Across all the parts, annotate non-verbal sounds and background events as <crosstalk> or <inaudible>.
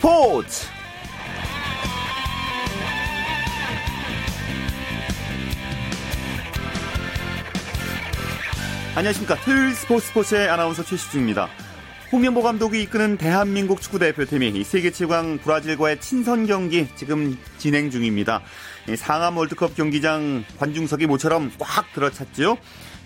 스포츠 안녕하십니까 토요일 스포츠 스포츠의 아나운서 최시중입니다 홍명보 감독이 이끄는 대한민국 축구대표팀이 세계 최강 브라질과의 친선 경기 지금 진행 중입니다. 상암 월드컵 경기장 관중석이 모처럼 꽉 들어찼죠.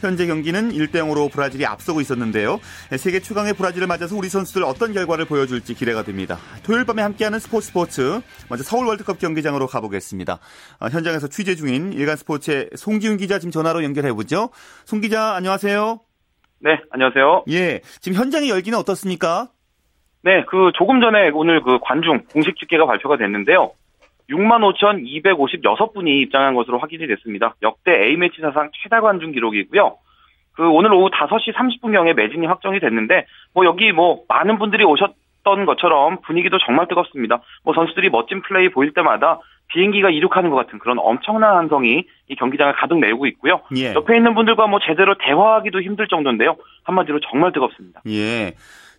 현재 경기는 1대 0으로 브라질이 앞서고 있었는데요. 세계 최강의 브라질을 맞아서 우리 선수들 어떤 결과를 보여줄지 기대가 됩니다. 토요일 밤에 함께하는 스포츠 스포츠 먼저 서울 월드컵 경기장으로 가보겠습니다. 어, 현장에서 취재 중인 일간 스포츠의 송기훈 기자 지금 전화로 연결해 보죠. 송 기자 안녕하세요. 네, 안녕하세요. 예, 지금 현장의 열기는 어떻습니까? 네, 그 조금 전에 오늘 그 관중 공식 집계가 발표가 됐는데요. 65,256분이 입장한 것으로 확인이 됐습니다. 역대 A매치 사상 최다 관중 기록이고요. 그 오늘 오후 5시 30분경에 매진이 확정이 됐는데 뭐 여기 뭐 많은 분들이 오셨던 것처럼 분위기도 정말 뜨겁습니다. 뭐 선수들이 멋진 플레이 보일 때마다 비행기가 이륙하는 것 같은 그런 엄청난 함성이 이 경기장을 가득 메우고 있고요. 예. 옆에 있는 분들과 뭐 제대로 대화하기도 힘들 정도인데요. 한마디로 정말 뜨겁습니다. 예.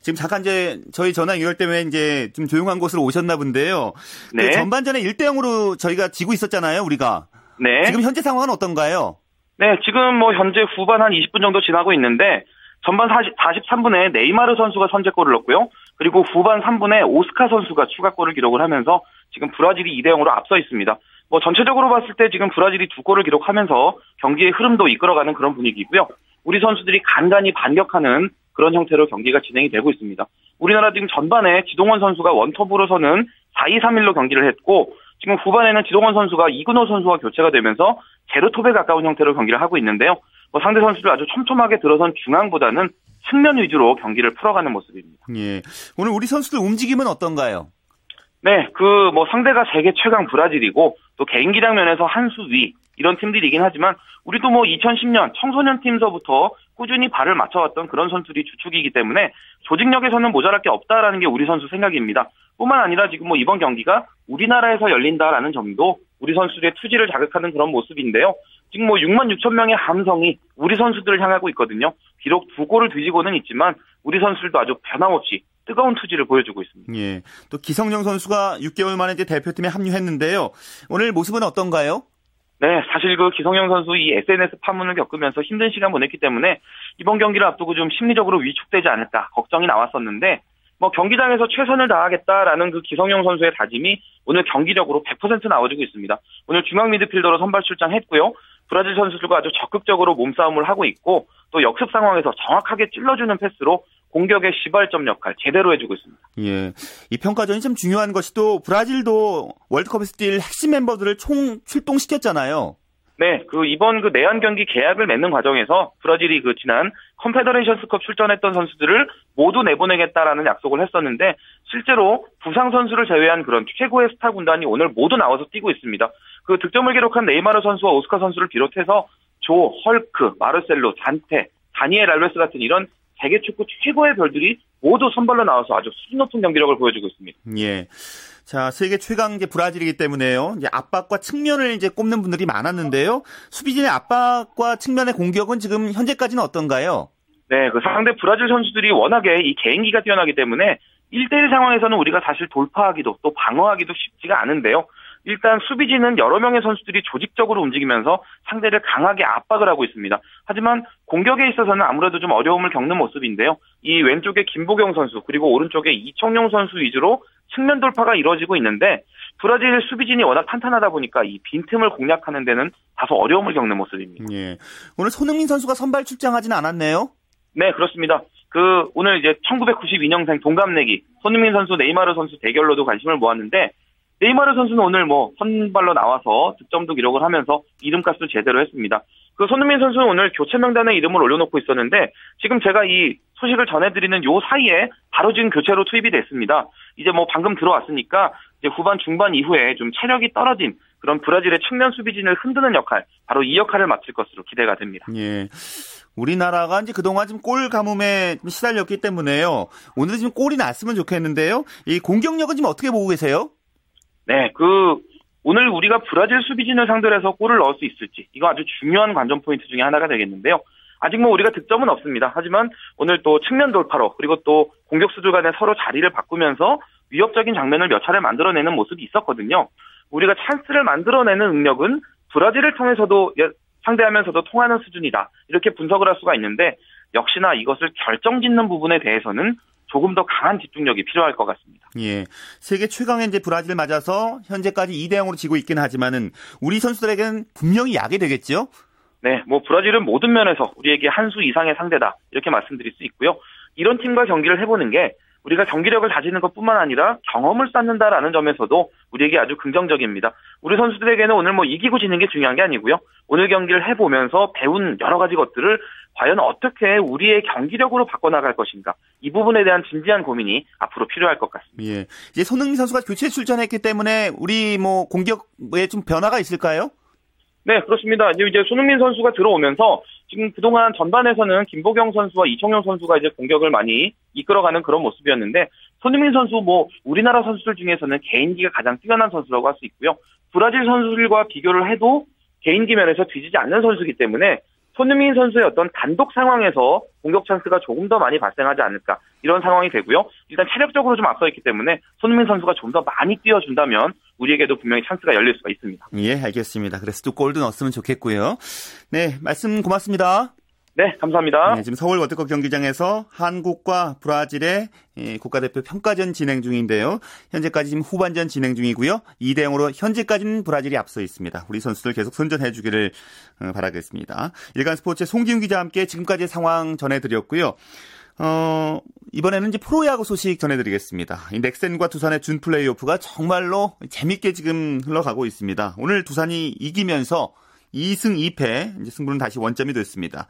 지금 잠깐 이제 저희 전화 연결 때문에 이제 좀 조용한 곳으로 오셨나 본데요. 그 네. 전반전에 1대 0으로 저희가 지고 있었잖아요, 우리가. 네. 지금 현재 상황은 어떤가요? 네, 지금 뭐 현재 후반 한 20분 정도 지나고 있는데 전반 40, 43분에 네이마르 선수가 선제골을 넣었고요. 그리고 후반 3분에 오스카 선수가 추가골을 기록을 하면서 지금 브라질이 2대 0으로 앞서 있습니다. 뭐 전체적으로 봤을 때 지금 브라질이 두 골을 기록하면서 경기의 흐름도 이끌어가는 그런 분위기고요. 우리 선수들이 간간히 반격하는 그런 형태로 경기가 진행이 되고 있습니다. 우리나라 지금 전반에 지동원 선수가 원톱으로서는 4-2-3-1로 경기를 했고 지금 후반에는 지동원 선수가 이근호 선수와 교체가 되면서 제로톱에 가까운 형태로 경기를 하고 있는데요. 뭐 상대 선수를 아주 촘촘하게 들어선 중앙보다는 측면 위주로 경기를 풀어가는 모습입니다. 예. 오늘 우리 선수들 움직임은 어떤가요? 네, 그 뭐 상대가 세계 최강 브라질이고 또 개인기량 면에서 한 수 위 이런 팀들이긴 하지만 우리도 뭐 2010년 청소년 팀서부터 꾸준히 발을 맞춰왔던 그런 선수들이 주축이기 때문에 조직력에서는 모자랄 게 없다라는 게 우리 선수 생각입니다. 뿐만 아니라 지금 뭐 이번 경기가 우리나라에서 열린다라는 점도 우리 선수들의 투지를 자극하는 그런 모습인데요. 지금 뭐 6만 6천 명의 함성이 우리 선수들을 향하고 있거든요. 비록 두 골을 뒤지고는 있지만 우리 선수들도 아주 변함없이 뜨거운 투지를 보여주고 있습니다. 예. 또 기성용 선수가 6개월 만에 이제 대표팀에 합류했는데요. 오늘 모습은 어떤가요? 네, 사실 그 기성용 선수 이 SNS 파문을 겪으면서 힘든 시간 보냈기 때문에 이번 경기를 앞두고 좀 심리적으로 위축되지 않을까 걱정이 나왔었는데 뭐 경기장에서 최선을 다하겠다라는 그 기성용 선수의 다짐이 오늘 경기력으로 100% 나와주고 있습니다. 오늘 중앙 미드필더로 선발 출장했고요. 브라질 선수들과 아주 적극적으로 몸싸움을 하고 있고 또 역습 상황에서 정확하게 찔러주는 패스로 공격의 시발점 역할 제대로 해주고 있습니다. 예. 이 평가전이 좀 중요한 것이 또 브라질도 월드컵에서 뛸 핵심 멤버들을 총 출동시켰잖아요. 네, 그 이번 그 내한 경기 계약을 맺는 과정에서 브라질이 그 지난 컨페더레이션스컵 출전했던 선수들을 모두 내보내겠다라는 약속을 했었는데 실제로 부상 선수를 제외한 그런 최고의 스타 군단이 오늘 모두 나와서 뛰고 있습니다. 그 득점을 기록한 네이마르 선수와 오스카 선수를 비롯해서 조, 헐크, 마르셀로, 단테, 다니엘 알베스 같은 이런 세계 축구 최고의 별들이 모두 선발로 나와서 아주 수준 높은 경기력을 보여주고 있습니다. 예. 자, 세계 최강제 브라질이기 때문에요. 이제 압박과 측면을 이제 꼽는 분들이 많았는데요. 수비진의 압박과 측면의 공격은 지금 현재까지는 어떤가요? 네, 그 상대 브라질 선수들이 워낙에 이 개인기가 뛰어나기 때문에 1대1 상황에서는 우리가 사실 돌파하기도 또 방어하기도 쉽지가 않은데요. 일단 수비진은 여러 명의 선수들이 조직적으로 움직이면서 상대를 강하게 압박을 하고 있습니다. 하지만 공격에 있어서는 아무래도 좀 어려움을 겪는 모습인데요. 이 왼쪽에 김보경 선수 그리고 오른쪽에 이청용 선수 위주로 측면 돌파가 이루어지고 있는데 브라질 수비진이 워낙 탄탄하다 보니까 이 빈틈을 공략하는 데는 다소 어려움을 겪는 모습입니다. 예. 오늘 손흥민 선수가 선발 출장하지는 않았네요. 네, 그렇습니다. 그 오늘 이제 1992년생 동갑내기 손흥민 선수 네이마르 선수 대결로도 관심을 모았는데 네이마르 선수는 오늘 뭐 선발로 나와서 득점도 기록을 하면서 이름값을 제대로 했습니다. 그 손흥민 선수는 오늘 교체 명단에 이름을 올려놓고 있었는데 지금 제가 이 소식을 전해드리는 요 사이에 바로 지금 교체로 투입이 됐습니다. 이제 뭐 방금 들어왔으니까 이제 후반 중반 이후에 좀 체력이 떨어진 그런 브라질의 측면 수비진을 흔드는 역할 바로 이 역할을 맡을 것으로 기대가 됩니다. 예. 우리나라가 이제 그동안 좀 골 가뭄에 시달렸기 때문에요. 오늘은 지금 골이 났으면 좋겠는데요. 이 공격력은 지금 어떻게 보고 계세요? 네, 그 오늘 우리가 브라질 수비진을 상대로 해서 골을 넣을 수 있을지 이거 아주 중요한 관전 포인트 중에 하나가 되겠는데요. 아직 뭐 우리가 득점은 없습니다. 하지만 오늘 또 측면 돌파로 그리고 또 공격수들 간에 서로 자리를 바꾸면서 위협적인 장면을 몇 차례 만들어내는 모습이 있었거든요. 우리가 찬스를 만들어내는 능력은 브라질을 통해서도 상대하면서도 통하는 수준이다. 이렇게 분석을 할 수가 있는데 역시나 이것을 결정짓는 부분에 대해서는 조금 더 강한 집중력이 필요할 것 같습니다. 예. 세계 최강의 이제 브라질을 맞아서 현재까지 2대 0으로 지고 있긴 하지만은 우리 선수들에게는 분명히 약이 되겠죠? 네, 뭐 브라질은 모든 면에서 우리에게 한 수 이상의 상대다. 이렇게 말씀드릴 수 있고요. 이런 팀과 경기를 해 보는 게 우리가 경기력을 다지는 것뿐만 아니라 경험을 쌓는다라는 점에서도 우리에게 아주 긍정적입니다. 우리 선수들에게는 오늘 뭐 이기고 지는 게 중요한 게 아니고요. 오늘 경기를 해보면서 배운 여러 가지 것들을 과연 어떻게 우리의 경기력으로 바꿔나갈 것인가 이 부분에 대한 진지한 고민이 앞으로 필요할 것 같습니다. 예, 이제 손흥민 선수가 교체 출전했기 때문에 우리 뭐 공격에 좀 변화가 있을까요? 네, 그렇습니다. 이제 손흥민 선수가 들어오면서 지금 그동안 전반에서는 김보경 선수와 이청용 선수가 이제 공격을 많이 이끌어가는 그런 모습이었는데 손흥민 선수 뭐 우리나라 선수들 중에서는 개인기가 가장 뛰어난 선수라고 할 수 있고요. 브라질 선수들과 비교를 해도 개인기 면에서 뒤지지 않는 선수이기 때문에 손흥민 선수의 어떤 단독 상황에서 공격 찬스가 조금 더 많이 발생하지 않을까 이런 상황이 되고요. 일단 체력적으로 좀 앞서 있기 때문에 손흥민 선수가 좀 더 많이 뛰어준다면 우리에게도 분명히 찬스가 열릴 수가 있습니다. 예, 알겠습니다. 그래서 또 골도 넣었으면 좋겠고요. 네, 말씀 고맙습니다. 네, 감사합니다. 네, 지금 서울 워드컵 경기장에서 한국과 브라질의 예, 국가대표 평가전 진행 중인데요. 현재까지 지금 후반전 진행 중이고요. 2대 0으로 현재까지는 브라질이 앞서 있습니다. 우리 선수들 계속 선전해 주기를 어, 바라겠습니다. 일간 스포츠의 송기훈 기자와 함께 지금까지 상황 전해드렸고요. 어, 이번에는 이제 프로야구 소식 전해드리겠습니다. 이 넥센과 두산의 준 플레이오프가 정말로 재밌게 지금 흘러가고 있습니다. 오늘 두산이 이기면서 2승 2패, 이제 승부는 다시 원점이 됐습니다.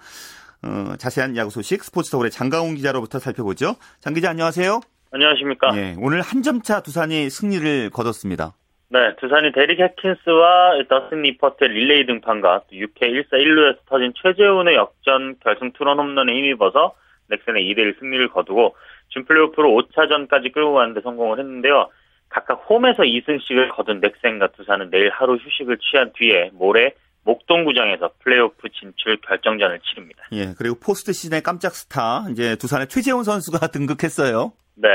어, 자세한 야구 소식 스포츠 서울의 장강훈 기자로부터 살펴보죠. 장 기자 안녕하세요. 안녕하십니까. 예, 오늘 한 점 차 두산이 승리를 거뒀습니다. 네, 두산이 데릭 핸킨스와 더스틴 니퍼트의 릴레이 등판과 6회 1사 1루에서 터진 최재훈의 역전 결승 투런 홈런에 힘입어서 넥센에 2대1 승리를 거두고 준플레이오프를 5차전까지 끌고 가는데 성공을 했는데요. 각각 홈에서 2승씩을 거둔 넥센과 두산은 내일 하루 휴식을 취한 뒤에 모레 목동구장에서 플레이오프 진출 결정전을 치릅니다. 예, 그리고 포스트 시즌의 깜짝 스타 이제 두산의 최재훈 선수가 <laughs> 등극했어요. 네.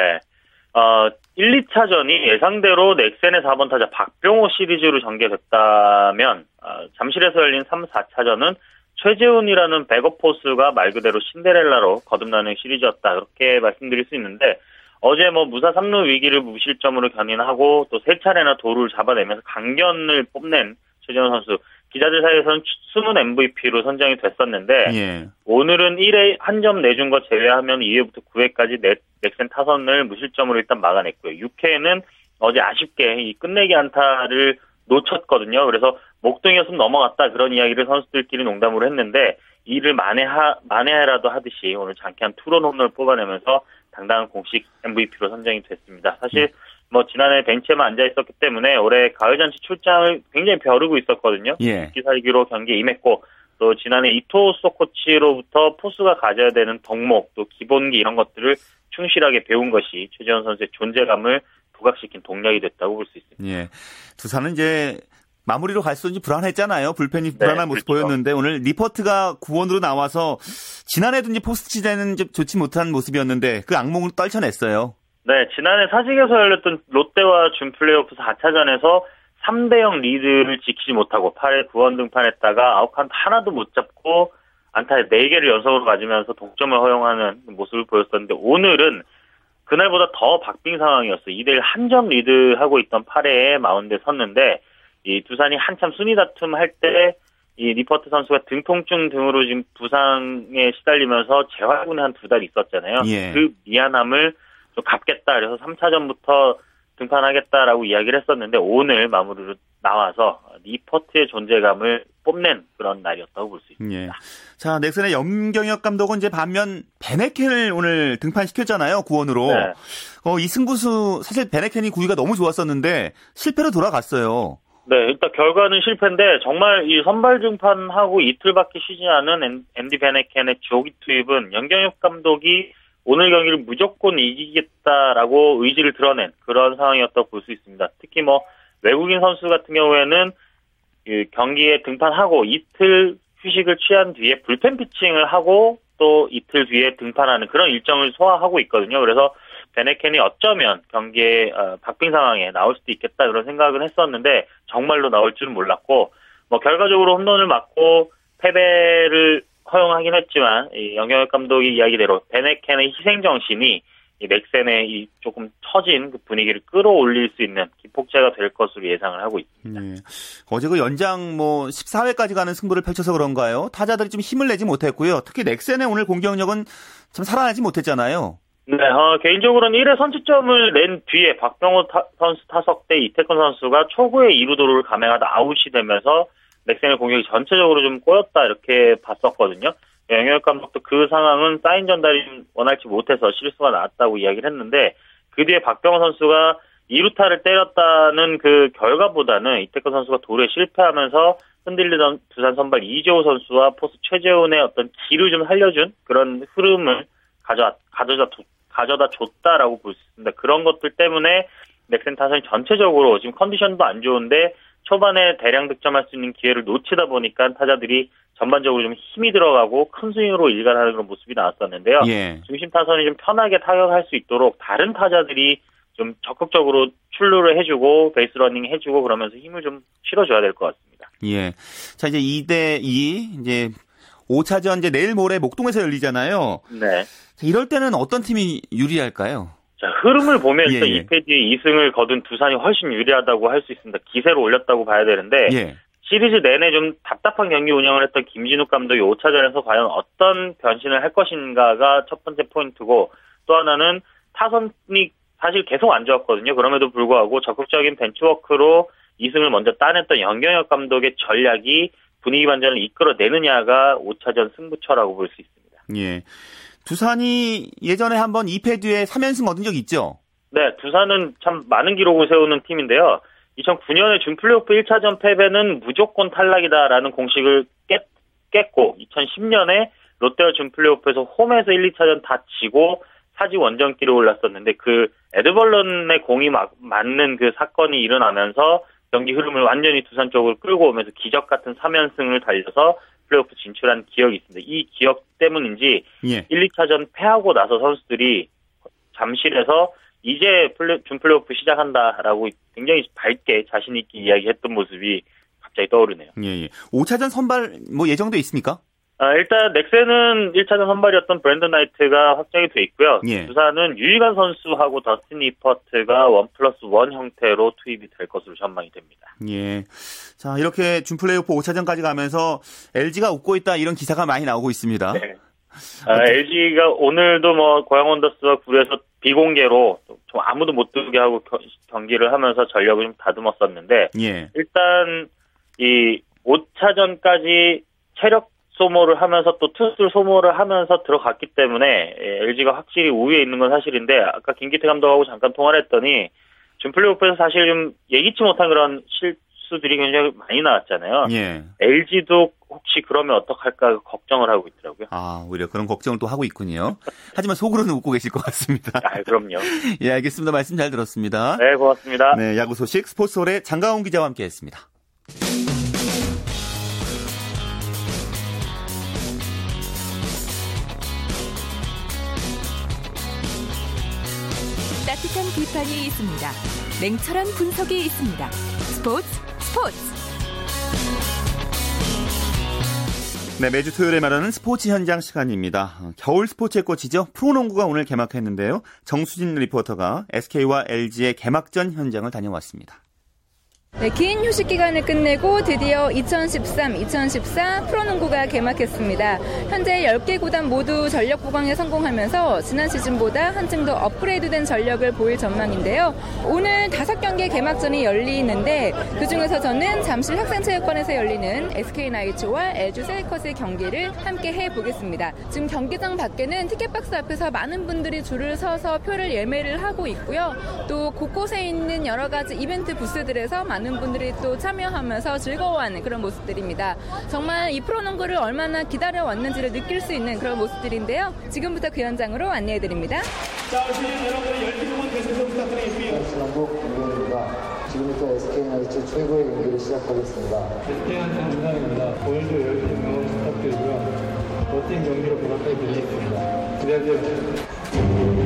어, 1, 2차전이 예상대로 넥센의 4번 타자 박병호 시리즈로 전개됐다면 어, 잠실에서 열린 3, 4차전은 최재훈이라는 백업 포수가 말 그대로 신데렐라로 거듭나는 시리즈였다. 그렇게 말씀드릴 수 있는데 어제 뭐 무사 3루 위기를 무실점으로 견인하고 또 세 차례나 도루를 잡아내면서 강견을 뽐낸 최재훈 선수 기자들 사이에서는 숨은 MVP로 선정이 됐었는데 예. 오늘은 1회 한 점 내준 것 제외하면 2회부터 9회까지 넥, 넥센 타선을 무실점으로 일단 막아냈고요. 6회에는 어제 아쉽게 이 끝내기 안타를 놓쳤거든요. 그래서 목동이었으면 넘어갔다 그런 이야기를 선수들끼리 농담으로 했는데 이를 만회하 만회라도 하듯이 오늘 장쾌한 투런 홈런을 뽑아내면서 당당한 공식 MVP로 선정이 됐습니다. 사실 뭐 지난해 벤치에만 앉아 있었기 때문에 올해 가을 잔치 출장을 굉장히 벼르고 있었거든요. 예. 죽기살기로 경기에 임했고 또 지난해 이토 수석 코치로부터 포수가 가져야 되는 덕목 또 기본기 이런 것들을 충실하게 배운 것이 최재훈 선수의 존재감을 부각시킨 동력이 됐다고 볼 수 있습니다. 예. 두산은 이제 마무리로 갈수 있는지 불안했잖아요. 불펜이 불안한 모습 그렇죠. 보였는데 오늘 니퍼트가 구원으로 나와서 지난해도 이제 포스트 시즌에는 좀 좋지 못한 모습이었는데 그 악몽을 떨쳐냈어요. 네, 지난해 사직에서 열렸던 롯데와 준 플레이오프 4차전에서 3대0 리드를 지키지 못하고 8회 구원 등판했다가 아웃카운트 하나도 못 잡고 안타 4개를 연속으로 맞으면서 동점을 허용하는 모습을 보였었는데 오늘은 그날보다 더 박빙 상황이었어요. 2대1 한 점 리드하고 있던 8회에 마운드에 섰는데 이 두산이 한참 순위 다툼 할때 이 니퍼트 선수가 등통증 등으로 지금 부상에 시달리면서 재활군에 한 두 달 있었잖아요. 예. 그 미안함을 좀 갚겠다. 그래서 3차전부터 등판하겠다라고 이야기를 했었는데 오늘 마무리로 나와서 니퍼트의 존재감을 뽐낸 그런 날이었다고 볼 수 있습니다. 예. 자, 넥센의 염경엽 감독은 이제 반면 밴헤켄을 오늘 등판시켰잖아요. 구원으로. 네. 어, 이 승부수 사실 밴헤켄이 구위가 너무 좋았었는데 실패로 돌아갔어요. 네, 일단 결과는 실패인데 정말 이 선발 등판하고 이틀밖에 쉬지 않은 앤- 앤디 밴헤켄의 조기 투입은 염경엽 감독이 오늘 경기를 무조건 이기겠다라고 의지를 드러낸 그런 상황이었다고 볼 수 있습니다. 특히 뭐 외국인 선수 같은 경우에는 그 경기에 등판하고 이틀 휴식을 취한 뒤에 불펜 피칭을 하고 또 이틀 뒤에 등판하는 그런 일정을 소화하고 있거든요. 그래서 베네켄이 어쩌면 경기에 어, 박빙 상황에 나올 수도 있겠다 그런 생각은 했었는데 정말로 나올 줄은 몰랐고 뭐 결과적으로 홈런을 맞고 패배를 허용하긴 했지만 이 영영혁 감독이 이야기대로 베네켄의 희생 정신이 이 넥센의 이 조금 처진 그 분위기를 끌어올릴 수 있는 기폭제가 될 것으로 예상을 하고 있습니다. 네. 어제 그 연장 뭐 14회까지 가는 승부를 펼쳐서 그런가요? 타자들이 좀 힘을 내지 못했고요. 특히 넥센의 오늘 공격력은 참 살아나지 못했잖아요. 네, 어, 개인적으로는 1회 선취점을 낸 뒤에 박병호 타, 선수 타석 때 이태권 선수가 초구의 2루도를 감행하다 아웃이 되면서 넥센의 공격이 전체적으로 좀 꼬였다 이렇게 봤었거든요. 영역 감독도 그 상황은 사인 전달이 원활치 못해서 실수가 나왔다고 이야기를 했는데 그 뒤에 박병호 선수가 2루타를 때렸다는 그 결과보다는 이태권 선수가 돌에 실패하면서 흔들리던 두산 선발 이재호 선수와 포수 최재훈의 어떤 기를 좀 살려준 그런 흐름을 가져 가져다 가져다 줬다라고 볼 수 있습니다. 그런 것들 때문에 넥센 타선이 전체적으로 지금 컨디션도 안 좋은데 초반에 대량 득점할 수 있는 기회를 놓치다 보니까 타자들이 전반적으로 좀 힘이 들어가고 큰 스윙으로 일관하는 그런 모습이 나왔었는데요. 예. 중심 타선이 좀 편하게 타격할 수 있도록 다른 타자들이 좀 적극적으로 출루를 해주고 베이스 러닝 해주고 그러면서 힘을 좀 실어줘야 될 것 같습니다. 예. 자 이제 2대 2 이제 5차전 이제 내일 모레 목동에서 열리잖아요. 네. 이럴 때는 어떤 팀이 유리할까요? 자, 흐름을 보면서 예, 예. 2패 뒤에 2승을 거둔 두산이 훨씬 유리하다고 할 수 있습니다. 기세로 올렸다고 봐야 되는데 예. 시리즈 내내 좀 답답한 경기 운영을 했던 김진욱 감독이 5차전에서 과연 어떤 변신을 할 것인가가 첫 번째 포인트고 또 하나는 타선이 사실 계속 안 좋았거든요. 그럼에도 불구하고 적극적인 벤치워크로 2승을 먼저 따냈던 영경혁 감독의 전략이 분위기 반전을 이끌어내느냐가 5차전 승부처라고 볼 수 있습니다. 예. 두산이 예전에 한번 2패 뒤에 3연승 얻은 적 있죠? 네, 두산은 참 많은 기록을 세우는 팀인데요. 2009년에 준 플레이오프 1차전 패배는 무조건 탈락이다라는 공식을 깼, 깼고 2010년에 롯데와 준 플레이오프에서 홈에서 1, 2차전 다 지고 사지 원정길에 올랐었는데 그 에드벌런의 공이 막, 맞는 그 사건이 일어나면서 경기 흐름을 완전히 두산 쪽으로 끌고 오면서 기적 같은 3연승을 달려서 플레이오프 진출한 기억이 있습니다. 이 기억 때문인지 예. 1, 2차전 패하고 나서 선수들이 잠실에서 이제 플레, 준 플레이오프 시작한다라고 굉장히 밝게 자신 있게 이야기했던 모습이 갑자기 떠오르네요. 예, 예. 5차전 선발 뭐 예정돼 있습니까? 아, 일단 넥센은 1차전 선발이었던 브랜든 나이트가 확정이 돼 있고요. 예. 두산은 유희관 선수하고 더스틴 니퍼트가 one plus one 형태로 투입이 될 것으로 전망이 됩니다. 예. 자, 이렇게 준 플레이오프 5차전까지 가면서 LG가 웃고 있다 이런 기사가 많이 나오고 있습니다. 네. 아, LG가 오늘도 뭐 고양 원더스와 구에서 비공개로 좀 아무도 못 들게 하고 경기를 하면서 전력을 좀 다듬었었는데 예. 일단 이 5차전까지 체력 소모를 하면서 또 투수를 소모를 하면서 들어갔기 때문에 LG가 예, 확실히 우위에 있는 건 사실인데 아까 김기태 감독하고 잠깐 통화를 했더니 지금 플레이오프에서 사실 좀 예기치 못한 그런 실수들이 굉장히 많이 나왔잖아요. 예. LG도 혹시 그러면 어떡할까 걱정을 하고 있더라고요. 아, 오히려 그런 걱정을 또 하고 있군요. 하지만 속으로는 웃고 계실 것 같습니다. 아, 그럼요. <laughs> 예, 알겠습니다. 말씀 잘 들었습니다. 네, 고맙습니다. 네, 야구 소식 스포츠홀의 장가온 기자와 함께 했습니다. 비판이 있습니다. 냉철한 분석이 있습니다. 스포츠 스포츠. 네, 매주 토요일에 말하는 스포츠 현장 시간입니다. 겨울 스포츠의 꽃이죠. 프로농구가 오늘 개막했는데요. 정수진 리포터가 SK와 LG의 개막전 현장을 다녀왔습니다. 네, 긴 휴식 기간을 끝내고 드디어 2013-2014 프로농구가 개막했습니다. 현재 10개 구단 모두 전력 보강에 성공하면서 지난 시즌보다 한층 더 업그레이드된 전력을 보일 전망인데요. 오늘 5경기 개막전이 열리는데 그중에서 저는 잠실 학생체육관에서 열리는 SK나이츠와 LG 셀커스의 경기를 함께 해보겠습니다. 지금 경기장 밖에는 티켓박스 앞에서 많은 분들이 줄을 서서 표를 예매를 하고 있고요. 또 곳곳에 있는 여러 가지 이벤트 부스들에서 많은 많은 분들이 또 참여하면서 즐거워하는 그런 모습들입니다. 정말 이 프로농구를 얼마나 기다려왔는지를 느낄 수 있는 그런 모습들인데요. 지금부터 그 현장으로 안내해드립니다. 자, 여러분 12분 계속해서 부탁드리겠습니다. 신한국 김동입니다. 지금부터 SK나이츠 최고의 경기를 시작하겠습니다. SK나이츠 한상입니다. 오늘도 12명 부탁드리고요. 멋진 경기로 보답해 드리겠습니다. 기대하세요.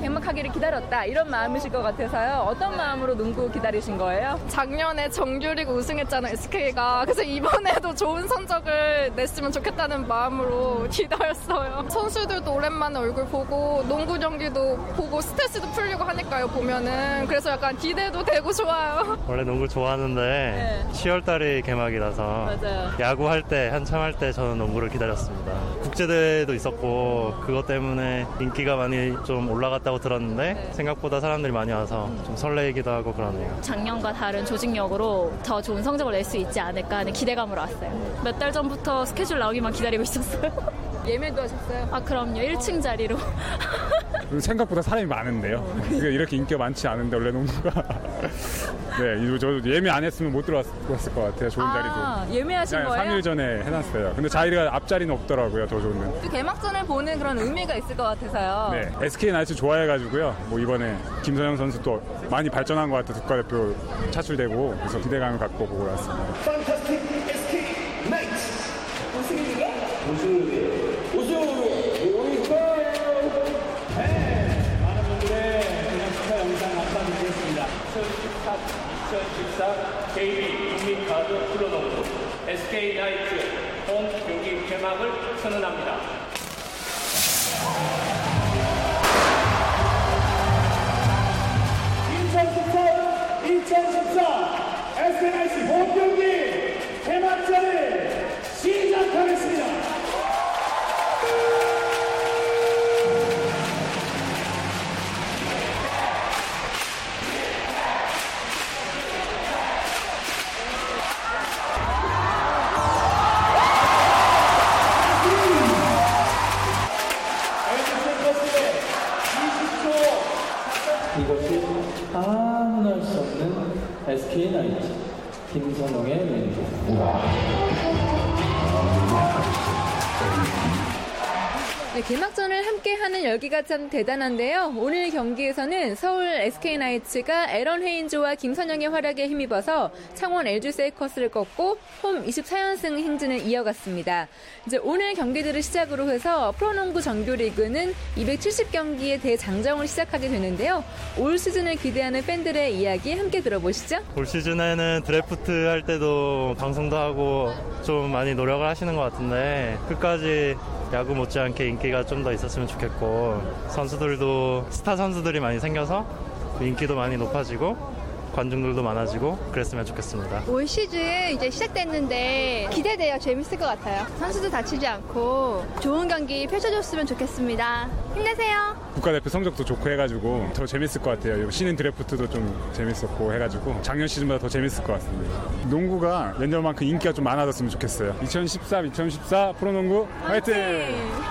개막하기를 기다렸다 이런 마음이실 것 같아서요. 어떤 마음으로 농구 기다리신 거예요? 작년에 정규리그 우승했잖아요, SK가. 그래서 이번에도 좋은 성적을 냈으면 좋겠다는 마음으로 <laughs> 기다렸어요. 선수들도 오랜만에 얼굴 보고 농구 경기도 보고 스트레스도 풀리고 하니까요, 보면은. 그래서 약간 기대도 되고 좋아요. <laughs> 원래 농구 좋아하는데 네. 10월 달이 개막이라서 맞아요. 야구할 때 한참 할 때 저는 농구를 기다렸습니다. 국제대회도 있었고 그것 때문에 인기가 많이 좀 올라갔다 고 들었는데 네. 생각보다 사람들이 많이 와서 좀 설레이기도 하고 그러네요. 작년과 다른 조직력으로 더 좋은 성적을 낼 수 있지 않을까 하는 기대감으로 왔어요. 몇 달 전부터 스케줄 나오기만 기다리고 있었어요. <laughs> 예매도 하셨어요? 아, 그럼요. 1층 자리로. 생각보다 사람이 많은데요. <laughs> 그러니까 이렇게 인기가 많지 않은데 원래 농구가 <laughs> 네, 이거 저 예매 안 했으면 못 들어왔을 것 같아요. 좋은 아, 자리도. 예매하신 그냥 거예요? 3일 전에 해놨어요. 근데 자리가 앞자리는 없더라고요. 더 좋은. 또 개막전을 보는 그런 의미가 있을 것 같아서요. 네, SK 나이츠 좋아해가지고요. 뭐 이번에 김선영 선수 또 많이 발전한 것 같아 국가대표 차출되고 그래서 기대감을 갖고 보고 왔습니다. KB 국민가족 프로농구 SK 나이츠 홈 경기 개막을 선언합니다. (2014) 2014 SNIC 홈 경기 개막전을 시작하겠습니다. 네, 개막전을 함께하는 열기가 참 대단한데요. 오늘 경기에서는 서울 SK나이츠가 에런 헤인즈와 김선영의 활약에 힘입어서 창원 LG 세이커스를 꺾고 홈 24연승 행진을 이어갔습니다. 이제 오늘 경기들을 시작으로 해서 프로농구 정규리그는 270경기의 대장정을 시작하게 되는데요. 올 시즌을 기대하는 팬들의 이야기 함께 들어보시죠. 올 시즌에는 드래프트 할 때도 방송도 하고 좀 많이 노력을 하시는 것 같은데 끝까지 야구 못지않게 인기가 좀 더 있었으면 좋겠고 선수들도 스타 선수들이 많이 생겨서 인기도 많이 높아지고 관중들도 많아지고 그랬으면 좋겠습니다. 올 시즌 이제 시작됐는데 기대돼요. 재밌을 것 같아요. 선수들 다치지 않고 좋은 경기 펼쳐줬으면 좋겠습니다. 힘내세요. 국가대표 성적도 좋고 해가지고 더 재밌을 것 같아요. 신인 드래프트도 좀 재밌었고 해가지고 작년 시즌보다 더 재밌을 것 같습니다. 농구가 예년만큼 인기가 좀 많아졌으면 좋겠어요. 2013, 2014 프로농구 화이팅!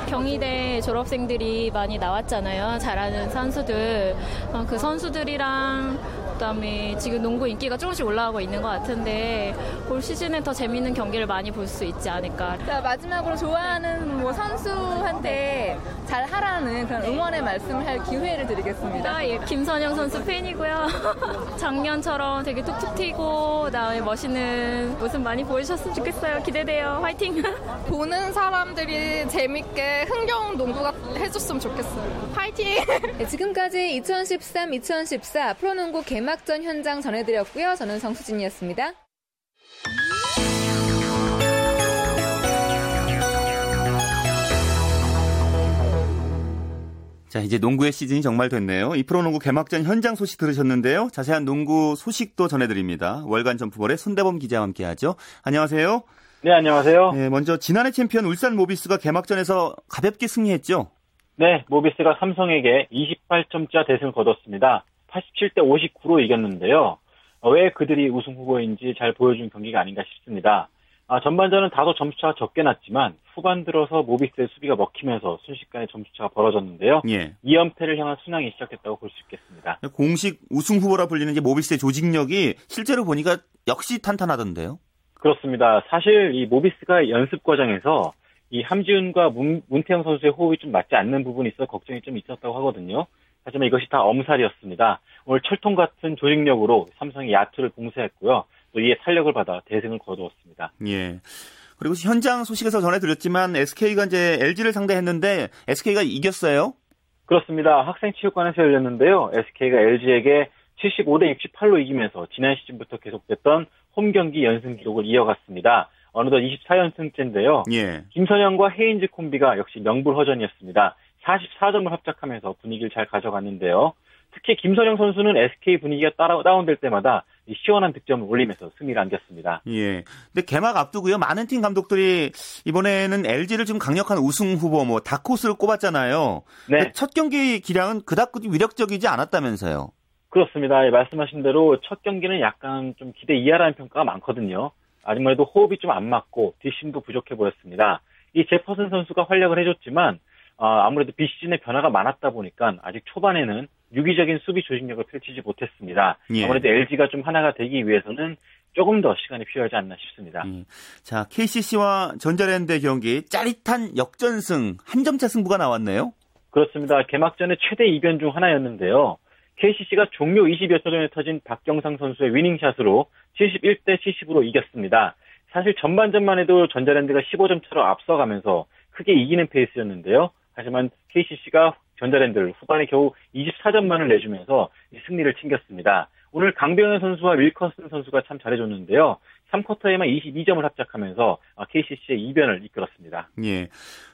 경희대 졸업생들이 많이 나왔잖아요. 잘하는 선수들. 어, 그 선수들이랑 그다음에 지금 농구 인기가 조금씩 올라가고 있는 것 같은데 올 시즌에 더 재밌는 경기를 많이 볼 수 있지 않을까. 자, 마지막으로 좋아하는 뭐 선수한테 잘 하라는 그런 응원의 말씀을 할 기회를 드리겠습니다. 아, 예. 김선영 선수 팬이고요. <laughs> 작년처럼 되게 툭툭 튀고 그다음에 멋있는 모습 많이 보여주셨으면 좋겠어요. 기대돼요. 화이팅! <laughs> 보는 사람들이 재밌게 흥겨운 농구가 해줬으면 좋겠어요. 화이팅! 네, 지금까지 2013-2014 프로농구 개막 전 현장 전해드렸고요. 저는 정수진이었습니다. 자, 이제 농구의 시즌이 정말 됐네요. 이 프로농구 개막전 현장 소식 들으셨는데요. 자세한 농구 소식도 전해드립니다. 월간 점프볼의 손대범 기자와 함께하죠. 안녕하세요. 네, 안녕하세요. 네, 먼저 지난해 챔피언 울산 모비스가 개막전에서 가볍게 승리했죠. 네, 모비스가 삼성에게 28점차 대승을 거뒀습니다. 87대 59로 이겼는데요. 어, 왜 그들이 우승 후보인지 잘 보여준 경기가 아닌가 싶습니다. 아, 전반전은 다소 점수차가 적게 났지만 후반 들어서 모비스의 수비가 먹히면서 순식간에 점수차가 벌어졌는데요. 예. 2연패를 향한 순항이 시작했다고 볼 수 있겠습니다. 공식 우승 후보라 불리는 이제 모비스의 조직력이 실제로 보니까 역시 탄탄하던데요. 그렇습니다. 사실 이 모비스가 연습 과정에서 이 함지훈과 문, 문태영 선수의 호흡이 좀 맞지 않는 부분이 있어 걱정이 좀 있었다고 하거든요. 하지만 이것이 다 엄살이었습니다. 오늘 철통 같은 조직력으로 삼성이 야투를 봉쇄했고요. 또 이에 탄력을 받아 대승을 거두었습니다. 예. 그리고 현장 소식에서 전해드렸지만 SK가 이제 LG를 상대했는데 SK가 이겼어요. 그렇습니다. 학생체육관에서 열렸는데요. SK가 LG에게 75대 68로 이기면서 지난 시즌부터 계속됐던 홈 경기 연승 기록을 이어갔습니다. 어느덧 24연승째인데요. 예. 김선영과 헤인즈 콤비가 역시 명불허전이었습니다. 44점을 합작하면서 분위기를 잘 가져갔는데요. 특히 김선영 선수는 SK 분위기가 따라, 다운될 때마다 시원한 득점을 올리면서 승리를 안겼습니다. 예. 근데 개막 앞두고요. 많은 팀 감독들이 이번에는 LG를 좀 강력한 우승 후보 뭐 다코스를 꼽았잖아요. 네. 첫 경기 기량은 그닥 위력적이지 않았다면서요. 그렇습니다. 예, 말씀하신 대로 첫 경기는 약간 좀 기대 이하라는 평가가 많거든요. 아무래도 호흡이 좀 안 맞고 뒷심도 부족해 보였습니다. 이 제퍼슨 선수가 활약을 해줬지만 아, 아무래도 비시즌의 변화가 많았다 보니까 아직 초반에는 유기적인 수비 조직력을 펼치지 못했습니다. 예. 아무래도 LG가 좀 하나가 되기 위해서는 조금 더 시간이 필요하지 않나 싶습니다. 예. 자, KCC와 전자랜드 경기 짜릿한 역전승 한 점차 승부가 나왔네요. 그렇습니다. 개막전의 최대 이변 중 하나였는데요. KCC가 종료 20여 초 전에 터진 박경상 선수의 위닝샷으로 71대 70으로 이겼습니다. 사실 전반전만 해도 전자랜드가 15점 차로 앞서가면서 크게 이기는 페이스였는데요. 하지만 KCC가 전자랜드를 후반에 겨우 24점만을 내주면서 승리를 챙겼습니다. 오늘 강병현 선수와 윌커슨 선수가 참 잘해줬는데요. 3쿼터에만 22점을 합작하면서 KCC의 이변을 이끌었습니다. 예.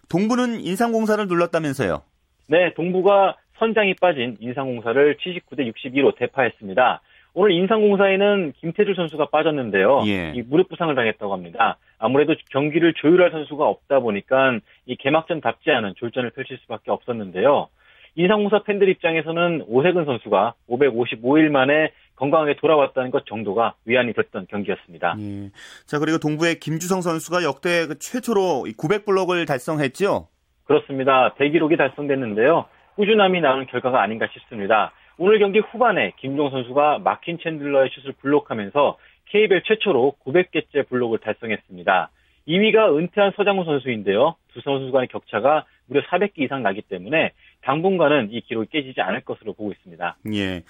동부는 인상공사를 눌렀다면서요? 네, 동부가 선장이 빠진 인상공사를 79대 62로 대파했습니다. 오늘 인상공사에는 김태주 선수가 빠졌는데요. 예. 이 무릎 부상을 당했다고 합니다. 아무래도 경기를 조율할 선수가 없다 보니까 이 개막전답지 않은 졸전을 펼칠 수밖에 없었는데요. 인상공사 팬들 입장에서는 오세근 선수가 555일 만에 건강하게 돌아왔다는 것 정도가 위안이 됐던 경기였습니다. 예. 자, 그리고 동부의 김주성 선수가 역대 그 최초로 900블록을 달성했죠? 그렇습니다. 대기록이 달성됐는데요. 꾸준함이 나오는 결과가 아닌가 싶습니다. 오늘 경기 후반에 김종 선수가 마킨 챈들러의 슛을 블록하면서 KBL 최초로 900개째 블록을 달성했습니다. 2위가 은퇴한 서장훈 선수인데요. 두 선수 간의 격차가 무려 400개 이상 나기 때문에 당분간은 이 기록이 깨지지 않을 것으로 보고 있습니다. 예.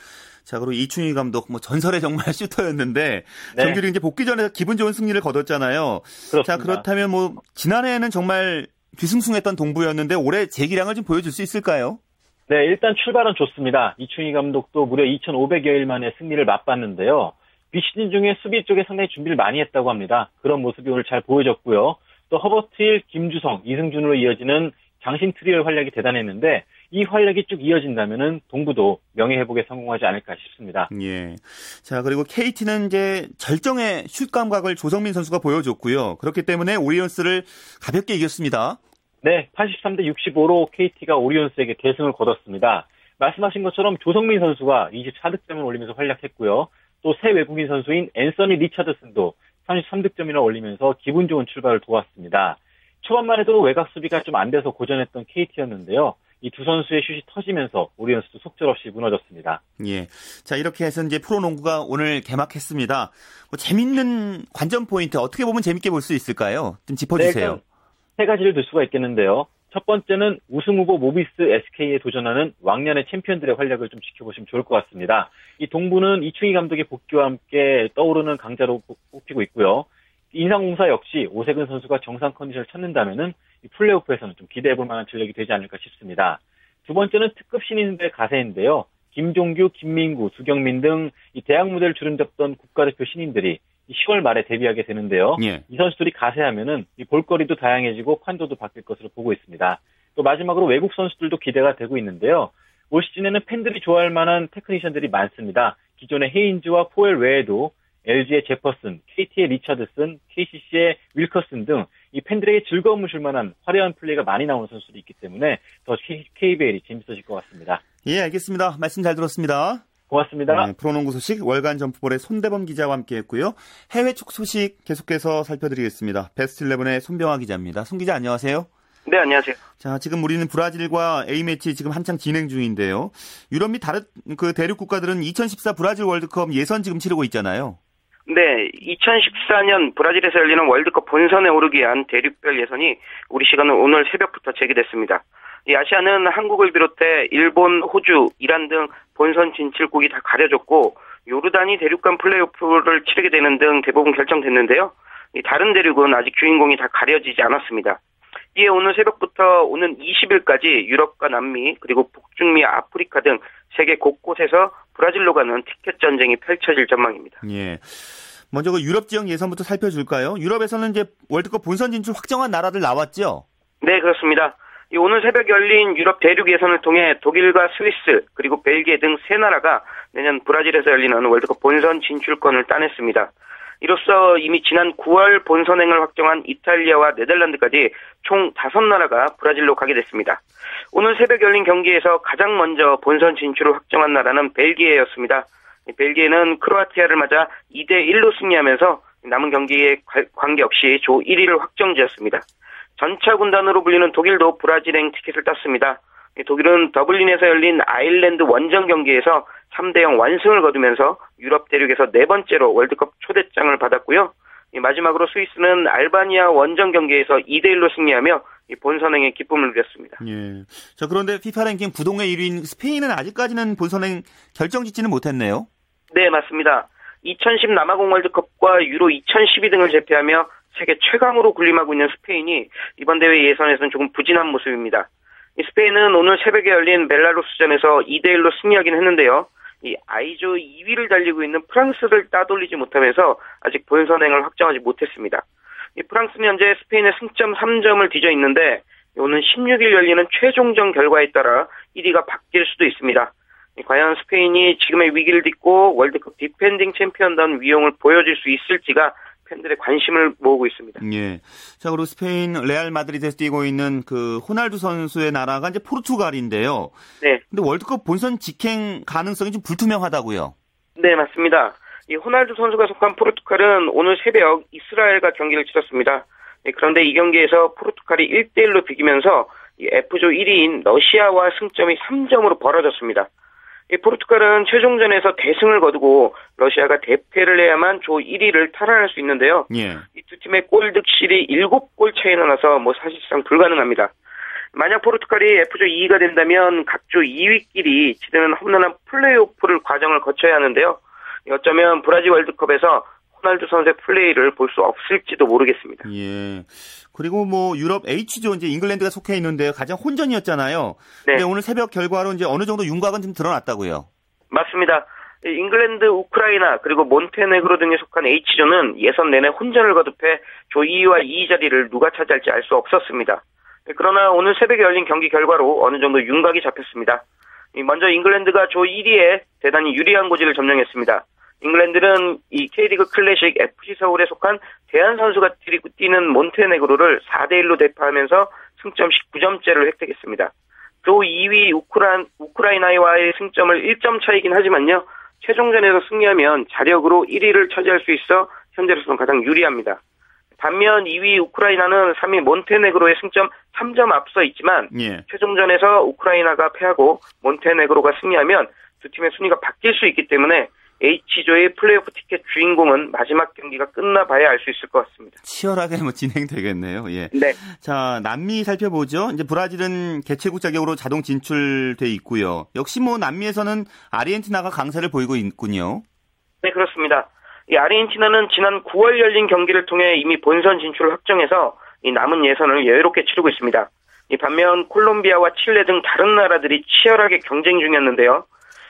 자, 그리고 이충희 감독, 뭐 전설의 정말 <laughs> 슈터였는데 네. 경기를 이제 복귀 전에 기분 좋은 승리를 거뒀잖아요. 그렇습니다. 자, 그렇다면 뭐 지난해에는 정말 뒤숭숭했던 동부였는데 올해 재기량을 좀 보여줄 수 있을까요? 네, 일단 출발은 좋습니다. 이충희 감독도 무려 2,500여일 만에 승리를 맛봤는데요. 비시즌 중에 수비 쪽에 상당히 준비를 많이 했다고 합니다. 그런 모습이 오늘 잘 보여졌고요. 또 허버트힐, 김주성, 이승준으로 이어지는 장신 트리오의 활약이 대단했는데 이 활약이 쭉 이어진다면은 동부도 명예 회복에 성공하지 않을까 싶습니다. 예. 자, 그리고 KT는 이제 절정의 슛 감각을 조성민 선수가 보여줬고요. 그렇기 때문에 오리온스를 가볍게 이겼습니다. 네, 83대 65로 KT가 오리온스에게 대승을 거뒀습니다. 말씀하신 것처럼 조성민 선수가 24득점을 올리면서 활약했고요. 또 새 외국인 선수인 앤서니 리차드슨도 33득점이나 올리면서 기분 좋은 출발을 도왔습니다. 초반만 해도 외곽 수비가 좀 안 돼서 고전했던 KT였는데요. 이 두 선수의 슛이 터지면서 오리온스도 속절없이 무너졌습니다. 예. 자, 이렇게 해서 이제 프로농구가 오늘 개막했습니다. 뭐 재밌는 관전 포인트 어떻게 보면 재밌게 볼 수 있을까요? 좀 짚어주세요. 네, 세 가지를 들 수가 있겠는데요. 첫 번째는 우승 후보 모비스 SK에 도전하는 왕년의 챔피언들의 활약을 좀 지켜보시면 좋을 것 같습니다. 이 동부는 이충희 감독의 복귀와 함께 떠오르는 강자로 뽑히고 있고요. 인상공사 역시 오세근 선수가 정상 컨디션을 찾는다면은 이 플레이오프에서는 좀 기대해볼 만한 전력이 되지 않을까 싶습니다. 두 번째는 특급 신인들의 가세인데요. 김종규, 김민구, 두경민 등 이 대학 무대를 주름잡던 국가대표 신인들이 10월 말에 데뷔하게 되는데요. 예. 이 선수들이 가세하면은 이 볼거리도 다양해지고 판도도 바뀔 것으로 보고 있습니다. 또 마지막으로 외국 선수들도 기대가 되고 있는데요. 올 시즌에는 팬들이 좋아할 만한 테크니션들이 많습니다. 기존의 헤인즈와 포웰 외에도 LG의 제퍼슨, KT의 리차드슨, KCC의 윌커슨 등 이 팬들에게 즐거움을 줄 만한 화려한 플레이가 많이 나오는 선수들이 있기 때문에 더 KBL이 재밌어질 것 같습니다. 예, 알겠습니다. 말씀 잘 들었습니다. 고맙습니다. 네, 프로농구 소식 월간 점프볼의 손대범 기자와 함께했고요. 해외 축구 소식 계속해서 살펴드리겠습니다. 베스트 11의 손병하 기자입니다. 손 기자 안녕하세요. 네, 안녕하세요. 자, 지금 우리는 브라질과 A매치 지금 한창 진행 중인데요. 유럽 및 다른 그 대륙 국가들은 2014 브라질 월드컵 예선 지금 치르고 있잖아요. 네, 2014년 브라질에서 열리는 월드컵 본선에 오르기 위한 대륙별 예선이 우리 시간은 오늘 새벽부터 재개됐습니다. 이 아시아는 한국을 비롯해 일본, 호주, 이란 등 본선 진출국이 다 가려졌고 요르단이 대륙 간 플레이오프를 치르게 되는 등 대부분 결정됐는데요. 이 다른 대륙은 아직 주인공이 다 가려지지 않았습니다. 이에 오늘 새벽부터 오는 20일까지 유럽과 남미 그리고 북중미 아프리카 등 세계 곳곳에서 브라질로 가는 티켓 전쟁이 펼쳐질 전망입니다. 예. 먼저 그 유럽 지역 예선부터 살펴줄까요? 유럽에서는 이제 월드컵 본선 진출 확정한 나라들 나왔죠? 네, 그렇습니다. 오늘 새벽 열린 유럽 대륙 예선을 통해 독일과 스위스 그리고 벨기에 등 세 나라가 내년 브라질에서 열리는 월드컵 본선 진출권을 따냈습니다. 이로써 이미 지난 9월 본선행을 확정한 이탈리아와 네덜란드까지 총 5나라가 브라질로 가게 됐습니다. 오늘 새벽 열린 경기에서 가장 먼저 본선 진출을 확정한 나라는 벨기에였습니다. 벨기에는 크로아티아를 맞아 2대 1로 승리하면서 남은 경기에 관계없이 조 1위를 확정지었습니다. 전차 군단으로 불리는 독일도 브라질행 티켓을 땄습니다. 독일은 더블린에서 열린 아일랜드 원정 경기에서 3대0 완승을 거두면서 유럽 대륙에서 네 번째로 월드컵 초대장을 받았고요. 마지막으로 스위스는 알바니아 원정 경기에서 2대1로 승리하며 본선행의 기쁨을 누렸습니다. 예. 자, 그런데 피파 랭킹 부동의 1위인 스페인은 아직까지는 본선행 결정 짓지는 못했네요. 네, 맞습니다. 2010 남아공 월드컵과 유로 2012 등을 제패하며 세계 최강으로 군림하고 있는 스페인이 이번 대회 예선에서는 조금 부진한 모습입니다. 스페인은 오늘 새벽에 열린 벨라루스전에서 2대1로 승리하긴 했는데요. 이 I조 2위를 달리고 있는 프랑스를 따돌리지 못하면서 아직 본선행을 확정하지 못했습니다. 이 프랑스는 현재 스페인의 승점 3점을 뒤져 있는데 오는 16일 열리는 최종전 결과에 따라 1위가 바뀔 수도 있습니다. 과연 스페인이 지금의 위기를 딛고 월드컵 디펜딩 챔피언다운 위용을 보여줄 수 있을지가 팬들의 관심을 모으고 있습니다. 예. 자, 그리고 스페인 레알 마드리드에서 뛰고 있는 그 호날두 선수의 나라가 이제 포르투갈인데요. 네. 근데 월드컵 본선 직행 가능성이 좀 불투명하다고요. 네, 맞습니다. 이 호날두 선수가 속한 포르투갈은 오늘 새벽 이스라엘과 경기를 치렀습니다. 네, 그런데 이 경기에서 포르투갈이 1대1로 비기면서 F조 1위인 러시아와 승점이 3점으로 벌어졌습니다. 이 포르투갈은 최종전에서 대승을 거두고 러시아가 대패를 해야만 조 1위를 탈환할 수 있는데요. 예. 이 두 팀의 골 득실이 7골 차이나 나서 뭐 사실상 불가능합니다. 만약 포르투갈이 F조 2위가 된다면 각조 2위끼리 치르는 험난한 플레이오프를 과정을 거쳐야 하는데요. 어쩌면 브라질 월드컵에서 호날두 선수의 플레이를 볼 수 없을지도 모르겠습니다. 예. 그리고 뭐 유럽 H조 이제 잉글랜드가 속해 있는데 가장 혼전이었잖아요. 네. 근데 오늘 새벽 결과로 이제 어느 정도 윤곽은 좀 드러났다고요. 맞습니다. 잉글랜드, 우크라이나 그리고 몬테네그로 등이 속한 H조는 예선 내내 혼전을 거듭해 조 2위와 2위 자리를 누가 차지할지 알 수 없었습니다. 그러나 오늘 새벽에 열린 경기 결과로 어느 정도 윤곽이 잡혔습니다. 먼저 잉글랜드가 조 1위에 대단히 유리한 고지를 점령했습니다. 잉글랜드는 이 K리그 클래식 FC 서울에 속한 대한 선수가 뛰는 몬테네그로를 4대 1로 대파하면서 승점 19점째를 획득했습니다. 조 2위 우크라, 우크라이나와의 승점을 1점 차이긴 하지만요. 최종전에서 승리하면 자력으로 1위를 차지할 수 있어 현재로서는 가장 유리합니다. 반면 2위 우크라이나는 3위 몬테네그로의 승점 3점 앞서 있지만 예. 최종전에서 우크라이나가 패하고 몬테네그로가 승리하면 두 팀의 순위가 바뀔 수 있기 때문에 H조의 플레이오프 티켓 주인공은 마지막 경기가 끝나봐야 알 수 있을 것 같습니다. 치열하게 뭐 진행되겠네요. 예. 네. 자, 남미 살펴보죠. 이제 브라질은 개최국 자격으로 자동 진출돼 있고요. 역시 뭐 남미에서는 아르헨티나가 강세를 보이고 있군요. 네, 그렇습니다. 이 아르헨티나는 지난 9월 열린 경기를 통해 이미 본선 진출을 확정해서 이 남은 예선을 여유롭게 치르고 있습니다. 이 반면 콜롬비아와 칠레 등 다른 나라들이 치열하게 경쟁 중이었는데요.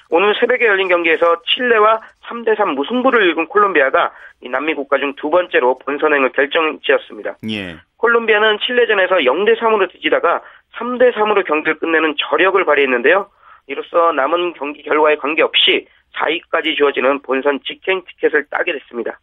오늘 새벽에 열린 경기에서 칠레와 3대3 무승부를 읽은 콜롬비아가 이 남미 국가 중 두 번째로 본선행을 결정지었습니다. 예. 콜롬비아는 칠레전에서 0대3으로 뒤지다가 콜롬비아로 경기를 끝내는 저력을 발휘했는데요. 이로써 남은 경기 결과에 관계없이 4위까지 주어지는 본선 직행 티켓을 따게 됐습니다.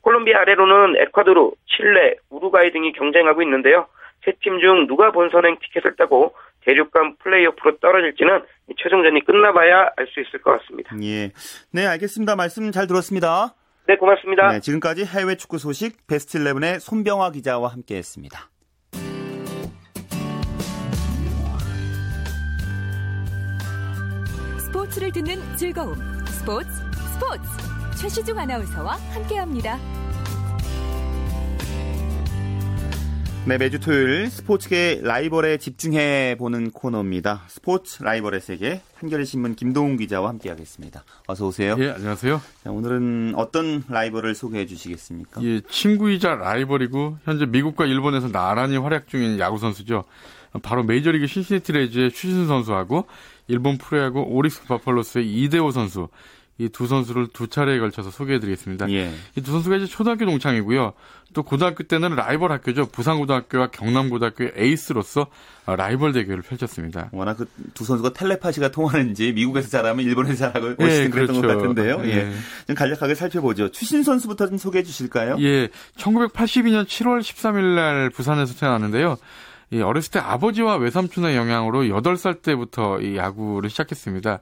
콜롬비아 아래로는 에콰도르, 칠레, 우루과이 등이 경쟁하고 있는데요. 세 팀 중 누가 본선행 티켓을 따고 대륙간 플레이오프로 떨어질지는 최종전이 끝나봐야 알 수 있을 것 같습니다. 예. 네, 알겠습니다. 말씀 잘 들었습니다. 네, 고맙습니다. 네, 지금까지 해외 축구 소식 베스트 11의 손병화 기자와 함께했습니다. 스포츠를 듣는 즐거움. 스포츠, 스포츠. 최시중 아나운서와 함께합니다. 네, 매주 토요일 스포츠계 라이벌에 집중해 보는 코너입니다. 스포츠 라이벌의 세계 한겨레 신문 김동훈 기자와 함께하겠습니다. 어서 오세요. 예, 안녕하세요. 자, 오늘은 어떤 라이벌을 소개해 주시겠습니까? 예, 친구이자 라이벌이고 현재 미국과 일본에서 나란히 활약 중인 야구 선수죠. 바로 메이저리그 신시내티 레즈의 추신수 선수하고 일본 프로야구 오릭스 바팔로스의 이대호 선수 이 두 선수를 두 차례에 걸쳐서 소개해드리겠습니다. 예. 이두 선수가 이제 초등학교 동창이고요. 또 고등학교 때는 라이벌 학교죠. 부산고등학교와 경남고등학교의 에이스로서 라이벌 대결을 펼쳤습니다. 워낙 그 두 선수가 텔레파시가 통하는지 미국에서 잘하면 일본에서 잘하고 예, 그랬던 그렇죠. 것 같은데요. 예. 예. 좀 간략하게 살펴보죠. 추신 선수부터 좀 소개해 주실까요? 예, 1982년 7월 13일 날 부산에서 태어났는데요. 이 어렸을 때 아버지와 외삼촌의 영향으로 8살 때부터 이 야구를 시작했습니다.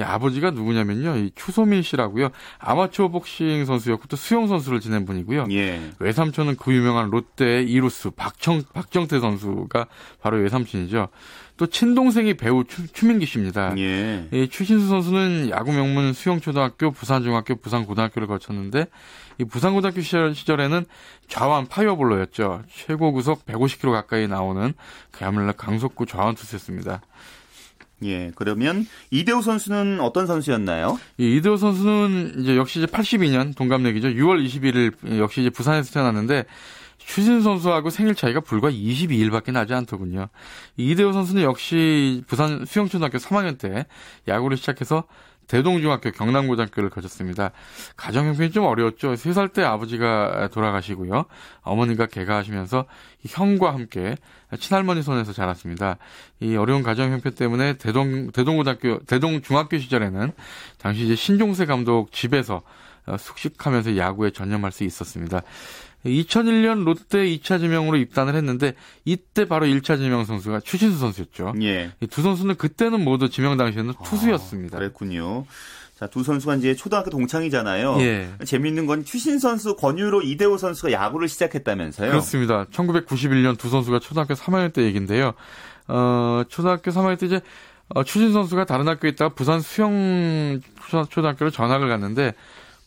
이 아버지가 누구냐면요. 이 추소민 씨라고요. 아마추어 복싱 선수였고 또 수영 선수를 지낸 분이고요. 예. 외삼촌은 그 유명한 롯데의 이루스 박청 박정태 선수가 바로 외삼촌이죠. 또 친동생이 배우 추, 추민기 씨입니다. 예. 이 추신수 선수는 야구 명문 수영초등학교, 부산중학교, 부산고등학교를 거쳤는데 이 부산고등학교 시절, 시절에는 좌완 파이어볼러였죠. 최고 구속 150km 가까이 나오는 그야말로 강속구 좌완 투수였습니다. 예. 그러면 이대호 선수는 어떤 선수였나요? 이 이대호 선수는 이제 역시 이제 82년 동갑내기죠. 6월 21일 역시 이제 부산에서 태어났는데 추신 선수하고 생일 차이가 불과 22일밖에 나지 않더군요. 이대호 선수는 역시 부산 수영초등학교 3학년 때 야구를 시작해서 대동중학교 경남고등학교를 거쳤습니다. 가정 형편이 좀 어려웠죠. 3살 때 아버지가 돌아가시고요. 어머니가 개가하시면서 형과 함께 친할머니 손에서 자랐습니다. 이 어려운 가정 형편 때문에 대동 대동고등학교 대동중학교 시절에는 당시 이제 신종세 감독 집에서 숙식하면서 야구에 전념할 수 있었습니다. 2001년 롯데 2차 지명으로 입단을 했는데 이때 바로 1차 지명 선수가 추신수 선수였죠. 예. 이두 선수는 그때는 모두 지명 당시에는 투수였습니다. 아, 그랬군요. 자, 두 선수가 이제 초등학교 동창이잖아요. 예. 재밌는 건 추신 선수 권유로 이대호 선수가 야구를 시작했다면서요? 그렇습니다. 1991년 두 선수가 초등학교 3학년 때 얘긴데요. 어, 초등학교 3학년 때 이제 어, 추신 선수가 다른 학교에 있다가 부산 수영 초등학교로 전학을 갔는데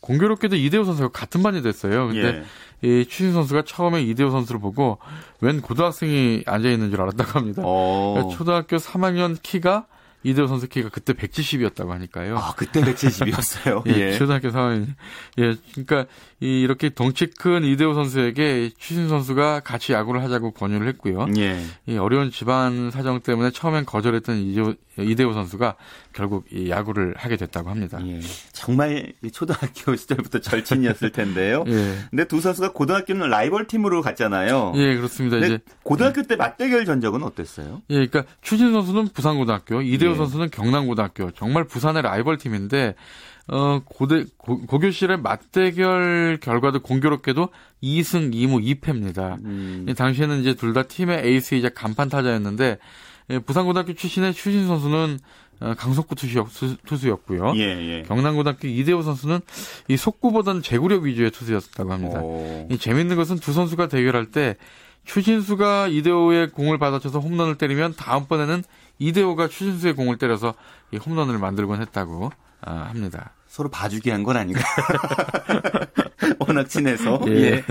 공교롭게도 이대호 선수가 같은 반이 됐어요. 근데 예. 이 추신 선수가 처음에 이대호 선수를 보고 웬 고등학생이 앉아 있는 줄 알았다고 합니다. 어. 초등학교 3학년 키가 이대호 선수 키가 그때 170이었다고 하니까요. 아, 그때 170이었어요. <laughs> 예, 예. 초등학교 3학년. 예, 그러니까 이 이렇게 덩치 큰 이대호 선수에게 추신 선수가 같이 야구를 하자고 권유를 했고요. 예. 이 어려운 집안 사정 때문에 처음엔 거절했던 이대호, 이대호 선수가 결국 이 야구를 하게 됐다고 합니다. 예. 정말 이 초등학교 시절부터 절친이었을 텐데요. <laughs> 예. 근데 두 선수가 고등학교는 라이벌 팀으로 갔잖아요. 예, 그렇습니다. 이제 고등학교 때 맞대결 전적은 어땠어요? 예, 그러니까 추진 선수는 부산고등학교, 이대호 예. 선수는 경남고등학교. 정말 부산의 라이벌 팀인데 어 고대 고, 고교실의 맞대결 결과도 공교롭게도 2승 2무 2패입니다. 음. 이 당시에는 이제 둘 다 팀의 에이스이자 간판 타자였는데 예, 부산고등학교 출신의 추신 선수는 어, 강속구 투수였, 투수였 고요. 예, 예. 경남고등학교 이대호 선수는 이 속구보다는 제구력 위주의 투수였다고 합니다. 오. 이 재밌는 것은 두 선수가 대결할 때 추신수가 이대호의 공을 받아쳐서 홈런을 때리면 다음번에는 이대호가 추신수의 공을 때려서 이 홈런을 만들곤 했다고 아, 합니다. 서로 봐주기 한 건 아닌가? <laughs> 워낙 친해서. 예. 예.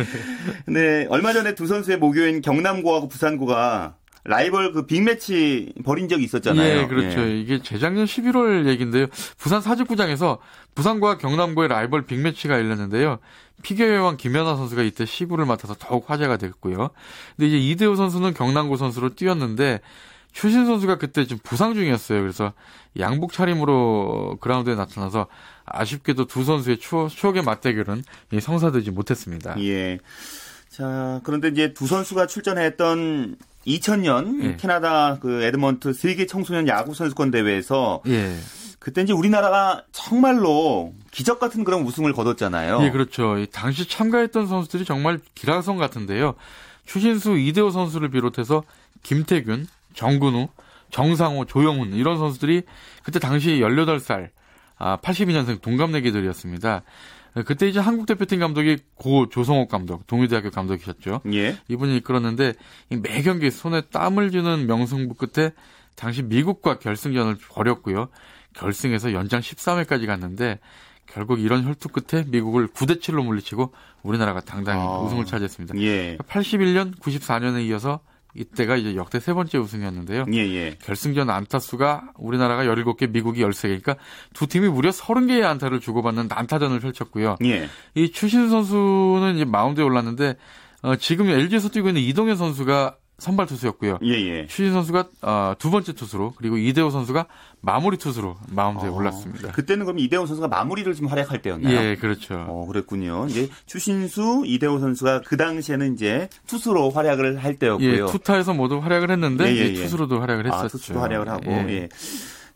근데 얼마 전에 두 선수의 모교인 경남고하고 부산고가 라이벌 그 빅매치 벌인 적이 있었잖아요. 예, 그렇죠. 예. 이게 재작년 11월 얘기인데요. 부산 사직구장에서 부산과 경남고의 라이벌 빅매치가 열렸는데요. 피겨의 왕 김연아 선수가 이때 시구를 맡아서 더욱 화제가 됐고요. 근데 이제 이대호 선수는 경남고 선수로 뛰었는데 추신 선수가 그때 좀 부상 중이었어요. 그래서 양복 차림으로 그라운드에 나타나서 아쉽게도 두 선수의 추억, 추억의 맞대결은 이 성사되지 못했습니다. 예. 자, 그런데 이제 두 선수가 출전했던 2000년 예. 캐나다 그 에드먼트 세계 청소년 야구 선수권 대회에서 예. 그때 이제 우리나라가 정말로 기적 같은 그런 우승을 거뒀잖아요. 예, 그렇죠. 이 당시 참가했던 선수들이 정말 기라성 같은데요. 추신수, 이대호 선수를 비롯해서 김태균, 정근우, 정상호, 조영훈 이런 선수들이 그때 당시 18살, 아, 82년생 동갑내기들이었습니다. 그때 이제 한국 대표팀 감독이 고 조성옥 감독, 동의대학교 감독이셨죠. 예. 이분이 이끌었는데 이매 경기 손에 땀을 주는 명승부 끝에 당시 미국과 결승전을 벌였고요. 결승에서 연장 13회까지 갔는데 결국 이런 혈투 끝에 미국을 9대 7로 물리치고 우리나라가 당당히 아. 우승을 차지했습니다. 예. 81년, 94년에 이어서 이때가 이제 역대 세 번째 우승이었는데요. 예, 예. 결승전 안타수가 우리나라가 17개, 미국이 13개. 그러니까 두 팀이 무려 30개의 안타를 주고받는 난타전을 펼쳤고요. 예. 이 추신 선수는 이제 마운드에 올랐는데 어, 지금 LG에서 뛰고 있는 이동현 선수가 선발 투수였고요. 예, 예. 추신 선수가 어, 두 번째 투수로 그리고 이대호 선수가 마무리 투수로 마운드에 올랐습니다. 그때는 그럼 이대호 선수가 마무리를 좀 활약할 때였나요? 예, 그렇죠. 어, 그랬군요. 이제 추신수, 이대호 선수가 그 당시에는 이제 투수로 활약을 할 예, 때였고요. 투타에서 모두 활약을 했는데 예, 예, 예. 투수로도 활약을 했었죠. 아, 투수도 활약을 하고. 예.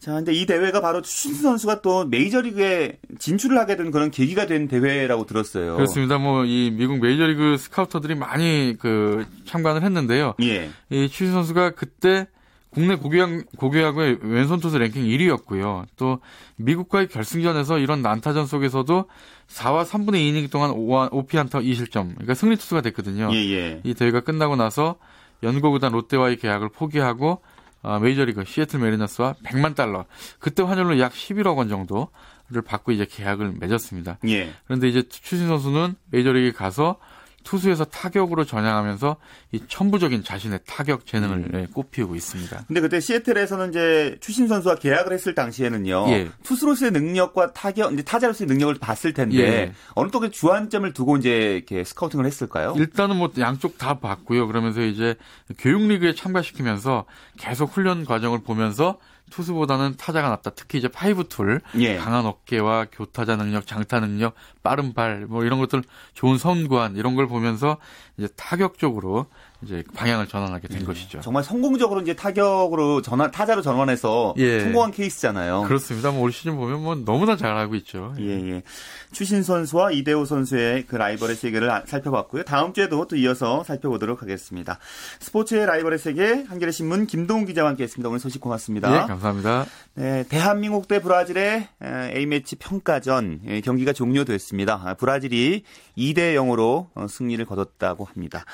예. 자, 근데 이 대회가 바로 추신수 선수가 또 메이저리그에 진출을 하게 된 그런 계기가 된 대회라고 들었어요. 그렇습니다. 뭐 이 미국 메이저리그 스카우터들이 많이 그 참관을 했는데요. 예. 이 추신 선수가 그때 국내 고교양, 고교야구의 왼손 투수 랭킹 1위였고요. 또 미국과의 결승전에서 이런 난타전 속에서도 4와 3분의 2이닝 동안 5, 5피안타 2실점. 그러니까 승리 투수가 됐거든요. 예, 예. 이 대회가 끝나고 나서 연고구단 롯데와의 계약을 포기하고 어, 메이저리그 시애틀 메리너스와 100만 달러 그때 환율로 약 11억 원 정도를 받고 이제 계약을 맺었습니다. 예. 그런데 이제 추신 선수는 메이저리그에 가서 투수에서 타격으로 전향하면서 이 천부적인 자신의 타격 재능을 음. 예, 꽃피우고 있습니다. 근데 그때 시애틀에서는 이제 추신수 선수와 계약을 했을 당시에는요. 예. 투수로서의 능력과 타격, 이제 타자로서의 능력을 봤을 텐데 예. 어느 쪽에 주안점을 두고 이제 이렇게 scouting을 했을까요? 일단은 뭐 양쪽 다 봤고요. 그러면서 이제 교육 리그에 참가시키면서 계속 훈련 과정을 보면서 투수보다는 타자가 낫다. 특히 이제 five tool, 예. 강한 어깨와 교타자 능력, 장타 능력, 빠른 발, 뭐 이런 것들 좋은 선구안 이런 걸 보면서 이제 타격 쪽으로 이제 방향을 전환하게 된 것이죠. 정말 성공적으로 이제 타격으로 전환 타자로 전환해서 예. 성공한 케이스잖아요. 그렇습니다. 뭐 올 시즌 보면 뭐 너무나 잘하고 있죠. 예, 예. 추신 선수와 이대호 선수의 그 라이벌의 세계를 아- 살펴봤고요. 다음 주에도 또 이어서 살펴보도록 하겠습니다. 스포츠의 라이벌의 세계 한겨레 신문 김동훈 기자와 함께했습니다. 오늘 소식 고맙습니다. 예, 감사합니다. 네, 대한민국 대 브라질의 에, A매치 평가전 예, 경기가 종료됐습니다. 아, 브라질이 2대 0으로 어, 승리를 거뒀다고 합니다.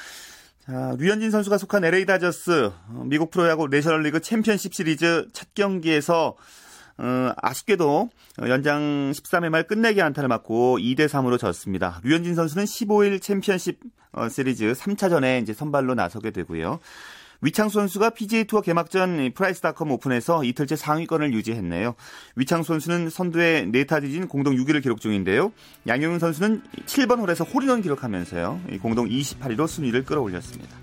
자, 류현진 선수가 속한 LA 다저스 어, 미국 프로야구 내셔널리그 챔피언십 시리즈 첫 경기에서 어, 아쉽게도 어, 연장 13회 말 끝내기 안타를 맞고 2대 3으로 졌습니다. 류현진 선수는 15일 챔피언십 어, 시리즈 3차전에 이제 선발로 나서게 되고요. 위창수 선수가 PGA 투어 개막전 프라이스닷컴 오픈에서 이틀째 상위권을 유지했네요. 위창수 선수는 선두에 네 타 뒤진 공동 6위를 기록 중인데요. 양용훈 선수는 7번 홀에서 홀인원 기록하면서요. 이 공동 28위로 순위를 끌어올렸습니다.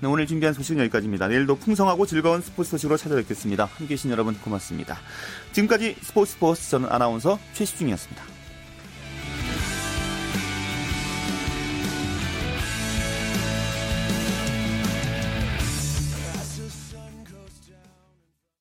네, 오늘 준비한 소식은 여기까지입니다. 내일도 풍성하고 즐거운 스포츠 소식으로 찾아뵙겠습니다. 함께해 주신 여러분 고맙습니다. 지금까지 스포츠 스포츠 저는 아나운서 최시중이었습니다.